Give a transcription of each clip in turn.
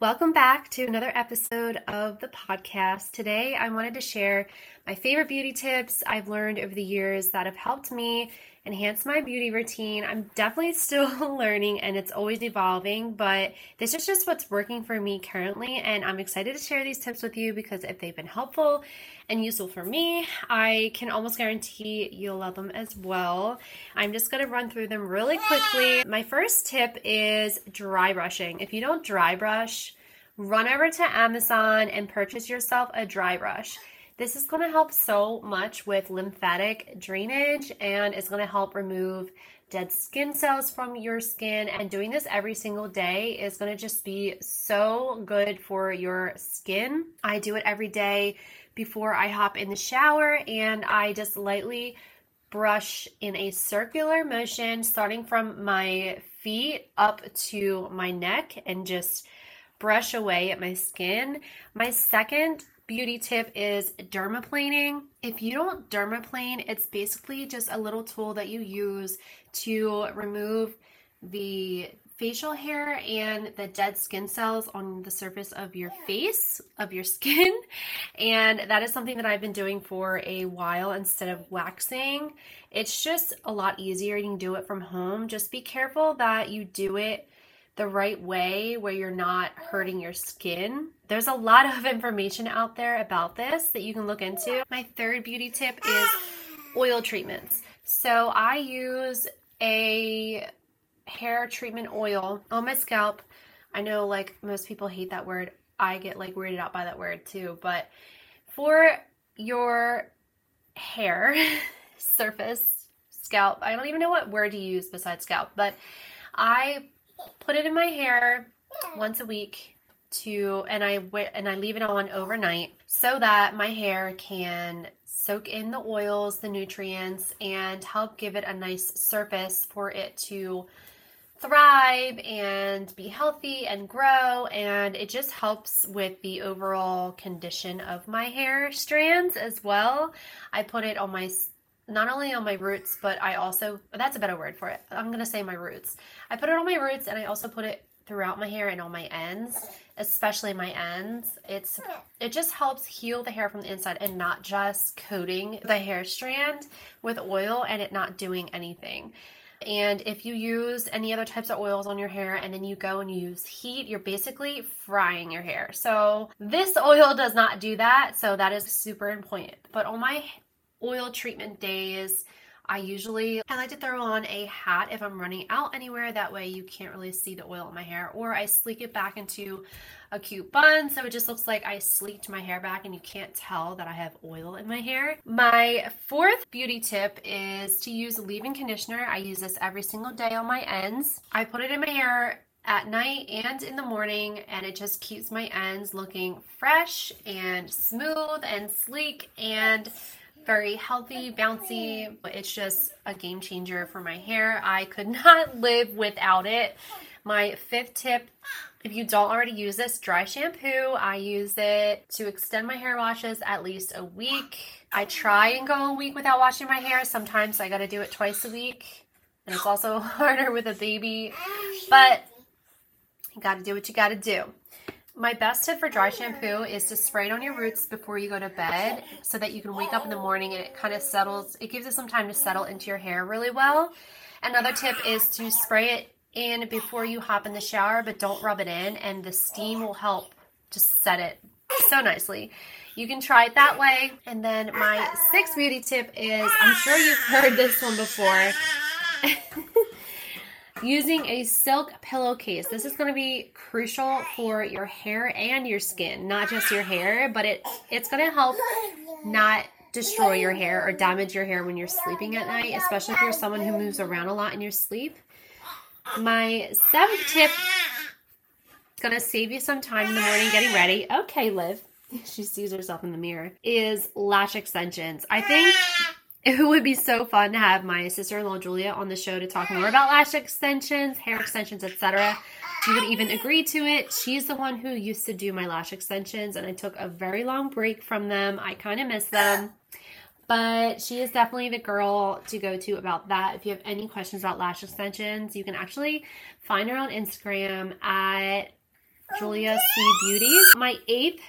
Welcome back to another episode of the podcast. Today, I wanted to share my favorite beauty tips I've learned over the years that have helped me enhance my beauty routine. I'm definitely still learning and it's always evolving, but this is just what's working for me currently. And I'm excited to share these tips with you because if they've been helpful and useful for me, I can almost guarantee you'll love them as well. I'm just going to run through them really quickly. My first tip is dry brushing. If you don't dry brush, run over to Amazon and purchase yourself a dry brush. This is going to help so much with lymphatic drainage and it's going to help remove dead skin cells from your skin. And doing this every single day is going to just be so good for your skin. I do it every day before I hop in the shower and I just lightly brush in a circular motion starting from my feet up to my neck and just brush away at my skin. My second beauty tip is dermaplaning. If you don't dermaplane, it's basically just a little tool that you use to remove the facial hair and the dead skin cells on the surface of your face, of your skin. And that is something that I've been doing for a while instead of waxing. It's just a lot easier. You can do it from home. Just be careful that you do it the right way where you're not hurting your skin. There's a lot of information out there about this that you can look into. My third beauty tip is oil treatments. So I use a hair treatment oil on my scalp. I know like most people hate that word. I get like weirded out by that word too, but for your hair surface scalp, I don't even know what word to use besides scalp, but I put it in my hair once a week to and I and I leave it on overnight so that my hair can soak in the oils, the nutrients and help give it a nice surface for it to thrive and be healthy and grow and it just helps with the overall condition of my hair strands as well. I put it on my not only on my roots, but I also, that's a better word for it. I'm going to say my roots. I put it on my roots and I also put it throughout my hair and on my ends, especially my ends. It's it just helps heal the hair from the inside and not just coating the hair strand with oil and it not doing anything. And if you use any other types of oils on your hair and then you go and use heat, you're basically frying your hair. So this oil does not do that. So that is super important. But on my oil treatment days, I usually I like to throw on a hat if I'm running out anywhere. That way you can't really see the oil in my hair. Or I sleek it back into a cute bun so it just looks like I sleeked my hair back and you can't tell that I have oil in my hair. My fourth beauty tip is to use leave-in conditioner. I use this every single day on my ends. I put it in my hair at night and in the morning and it just keeps my ends looking fresh and smooth and sleek and very healthy, bouncy. It's just a game changer for my hair. I could not live without it. My fifth tip if you don't already use this dry shampoo, I use it to extend my hair washes at least a week. I try and go a week without washing my hair. Sometimes I got to do it twice a week. And it's also harder with a baby. But you got to do what you got to do. My best tip for dry shampoo is to spray it on your roots before you go to bed so that you can wake up in the morning and it kind of settles, it gives it some time to settle into your hair really well. Another tip is to spray it in before you hop in the shower, but don't rub it in, and the steam will help just set it so nicely. You can try it that way. And then my sixth beauty tip is I'm sure you've heard this one before. using a silk pillowcase. This is going to be crucial for your hair and your skin, not just your hair, but it it's going to help not destroy your hair or damage your hair when you're sleeping at night, especially if you're someone who moves around a lot in your sleep. My seventh tip is going to save you some time in the morning getting ready. Okay, Liv. She sees herself in the mirror. Is lash extensions. I think it would be so fun to have my sister-in-law Julia on the show to talk more about lash extensions, hair extensions, etc. She would even agree to it. She's the one who used to do my lash extensions, and I took a very long break from them. I kind of miss them. But she is definitely the girl to go to about that. If you have any questions about lash extensions, you can actually find her on Instagram at Julia C. Beauty. My eighth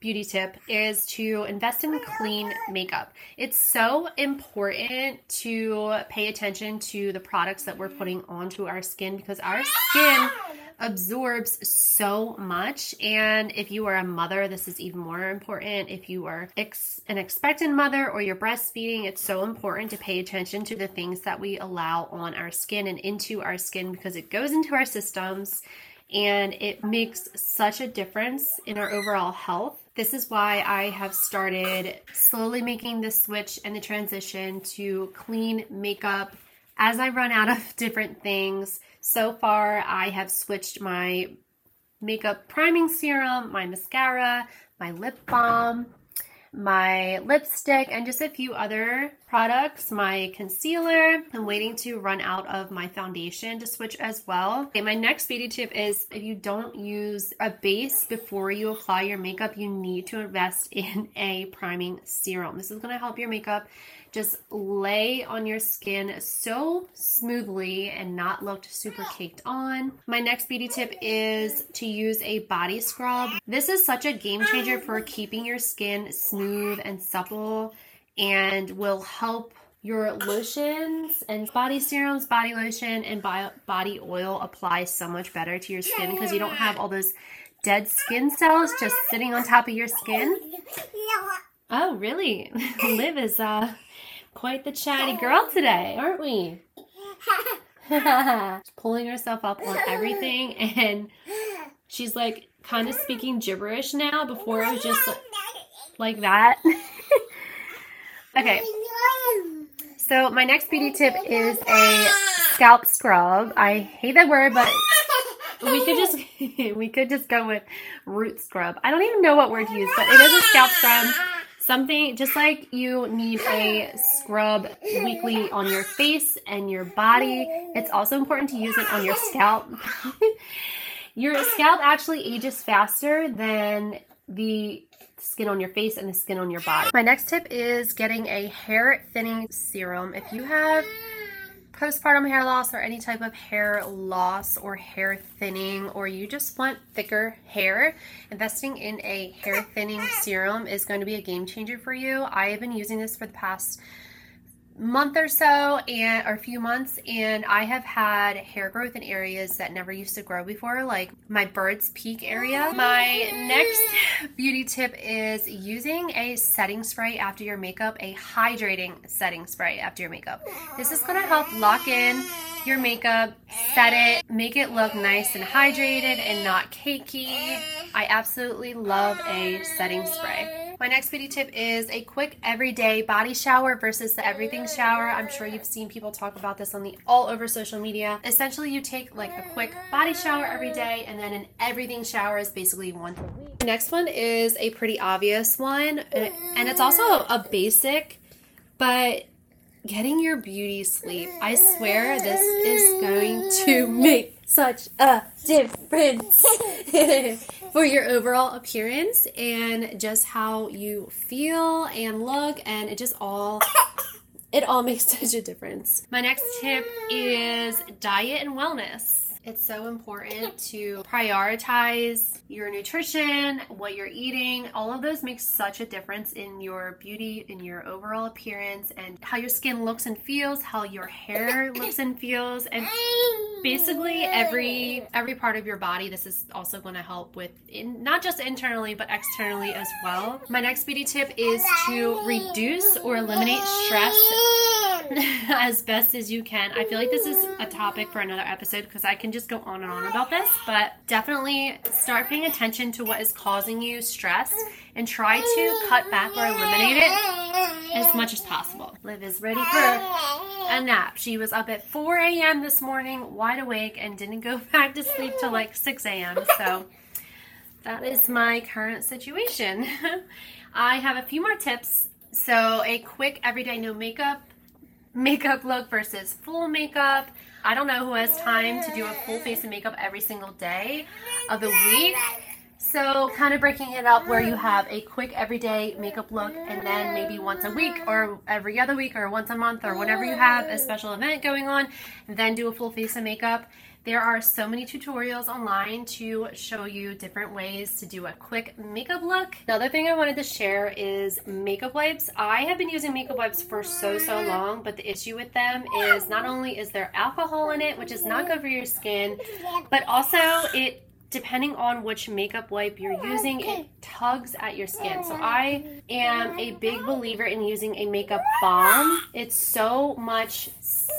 beauty tip is to invest in clean makeup. It's so important to pay attention to the products that we're putting onto our skin because our skin absorbs so much. And if you are a mother, this is even more important. If you are ex- an expectant mother or you're breastfeeding, it's so important to pay attention to the things that we allow on our skin and into our skin because it goes into our systems and it makes such a difference in our overall health. This is why I have started slowly making the switch and the transition to clean makeup as I run out of different things. So far, I have switched my makeup priming serum, my mascara, my lip balm, my lipstick, and just a few other products. My concealer. I'm waiting to run out of my foundation to switch as well. Okay, my next beauty tip is if you don't use a base before you apply your makeup, you need to invest in a priming serum. This is going to help your makeup just lay on your skin so smoothly and not look super caked on. My next beauty tip is to use a body scrub. This is such a game changer for keeping your skin smooth and supple and will help your lotions and body serums, body lotion, and body oil apply so much better to your skin because you don't have all those dead skin cells just sitting on top of your skin. Oh, really? Liv is uh, quite the chatty girl today, aren't we? pulling herself up on everything, and she's like kind of speaking gibberish now. Before it was just like, like that. okay. So my next beauty tip is a scalp scrub. I hate that word, but we could just we could just go with root scrub. I don't even know what word to use, but it is a scalp scrub. Something just like you need a scrub weekly on your face and your body. It's also important to use it on your scalp. your scalp actually ages faster than the skin on your face and the skin on your body. My next tip is getting a hair thinning serum. If you have postpartum hair loss or any type of hair loss or hair thinning or you just want thicker hair, investing in a hair thinning serum is going to be a game changer for you. I have been using this for the past month or so and or a few months and I have had hair growth in areas that never used to grow before like my bird's peak area. Oh, my next beauty tip is using a setting spray after your makeup, a hydrating setting spray after your makeup. This is going to help lock in your makeup, set it, make it look nice and hydrated and not cakey. I absolutely love a setting spray. My next beauty tip is a quick everyday body shower versus the everything shower. I'm sure you've seen people talk about this on the all over social media. Essentially, you take like a quick body shower every day, and then an everything shower is basically once a week. The next one is a pretty obvious one, and it's also a basic, but getting your beauty sleep. I swear this is going to make such a difference for your overall appearance and just how you feel and look and it just all it all makes such a difference. My next tip is diet and wellness. It's so important to prioritize your nutrition, what you're eating. All of those make such a difference in your beauty, in your overall appearance, and how your skin looks and feels, how your hair looks and feels, and basically every every part of your body. This is also going to help with in, not just internally but externally as well. My next beauty tip is to reduce or eliminate stress as best as you can. I feel like this is a topic for another episode because I can just go on and on about this, but definitely start paying attention to what is causing you stress and try to cut back or eliminate it as much as possible. Liv is ready for a nap. She was up at 4 a.m. this morning, wide awake, and didn't go back to sleep till like 6 a.m. So that is my current situation. I have a few more tips. So, a quick everyday no makeup makeup look versus full makeup. I don't know who has time to do a full face of makeup every single day of the week. So, kind of breaking it up where you have a quick everyday makeup look and then maybe once a week or every other week or once a month or whenever you have a special event going on, then do a full face of makeup. There are so many tutorials online to show you different ways to do a quick makeup look. Another thing I wanted to share is makeup wipes. I have been using makeup wipes for so, so long, but the issue with them is not only is there alcohol in it, which is not good for your skin, but also it depending on which makeup wipe you're oh, using, it tugs at your skin. So oh, I am a big believer in using a makeup balm. It's so much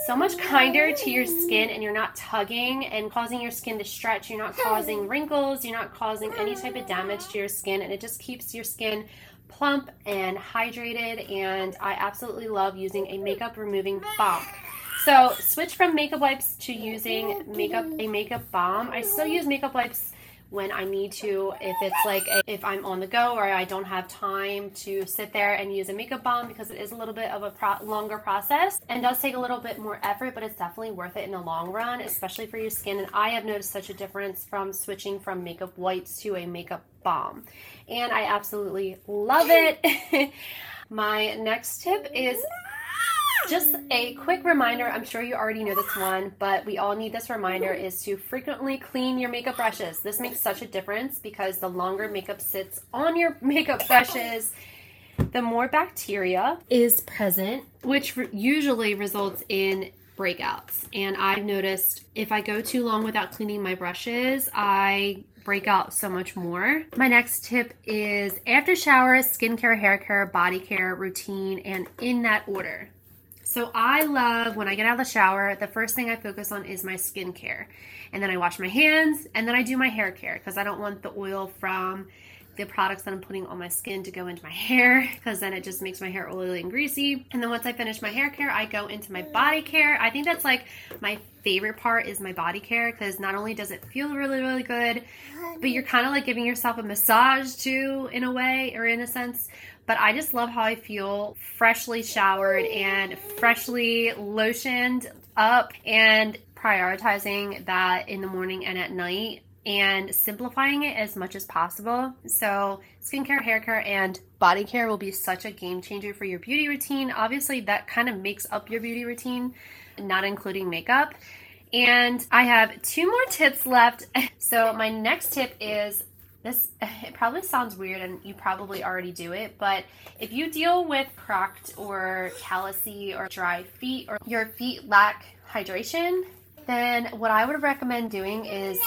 so much kinder to your skin and you're not tugging and causing your skin to stretch. You're not causing wrinkles, you're not causing any type of damage to your skin and it just keeps your skin plump and hydrated and I absolutely love using a makeup removing balm. So switch from makeup wipes to using makeup a makeup balm. I still use makeup wipes when I need to. If it's like a, if I'm on the go or I don't have time to sit there and use a makeup balm because it is a little bit of a pro- longer process and does take a little bit more effort, but it's definitely worth it in the long run, especially for your skin. And I have noticed such a difference from switching from makeup wipes to a makeup balm, and I absolutely love it. My next tip is just a quick reminder I'm sure you already know this one, but we all need this reminder is to frequently clean your makeup brushes. This makes such a difference because the longer makeup sits on your makeup brushes, the more bacteria is present, which usually results in breakouts. And I've noticed if I go too long without cleaning my brushes, I break out so much more. My next tip is after shower, skincare, hair care, body care routine, and in that order. So I love when I get out of the shower, the first thing I focus on is my skincare. And then I wash my hands and then I do my hair care because I don't want the oil from the products that I'm putting on my skin to go into my hair because then it just makes my hair oily and greasy. And then once I finish my hair care, I go into my body care. I think that's like my favorite part is my body care because not only does it feel really, really good, but you're kind of like giving yourself a massage too, in a way or in a sense but I just love how I feel freshly showered and freshly lotioned up and prioritizing that in the morning and at night and simplifying it as much as possible. So, skincare, hair care, and body care will be such a game changer for your beauty routine. Obviously, that kind of makes up your beauty routine, not including makeup. And I have two more tips left. So, my next tip is this it probably sounds weird and you probably already do it, but if you deal with cracked or callousy or dry feet or your feet lack hydration, then what I would recommend doing is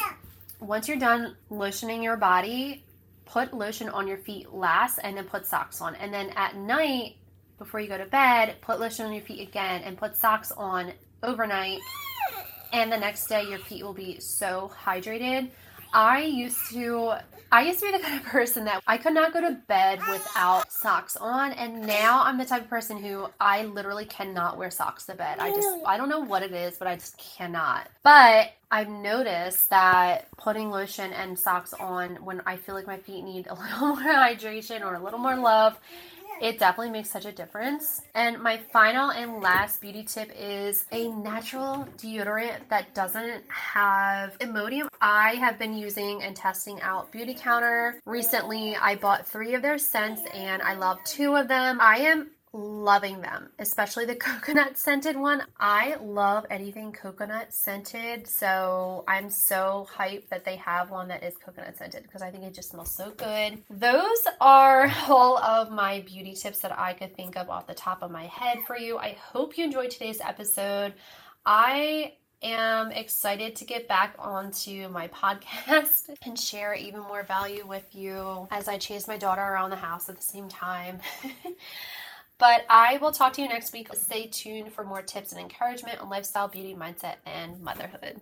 once you're done lotioning your body, put lotion on your feet last and then put socks on. And then at night, before you go to bed, put lotion on your feet again and put socks on overnight. And the next day, your feet will be so hydrated. I used to I used to be the kind of person that I could not go to bed without socks on and now I'm the type of person who I literally cannot wear socks to bed. I just I don't know what it is, but I just cannot. But I've noticed that putting lotion and socks on when I feel like my feet need a little more hydration or a little more love it definitely makes such a difference. And my final and last beauty tip is a natural deodorant that doesn't have aluminum. I have been using and testing out Beautycounter. Recently, I bought three of their scents and I love two of them. I am loving them, especially the coconut scented one. I love anything coconut scented, so I'm so hyped that they have one that is coconut scented because I think it just smells so good. Those are all of my beauty tips that I could think of off the top of my head for you. I hope you enjoyed today's episode. I am excited to get back onto my podcast and share even more value with you as I chase my daughter around the house at the same time. But I will talk to you next week. Stay tuned for more tips and encouragement on lifestyle, beauty, mindset, and motherhood.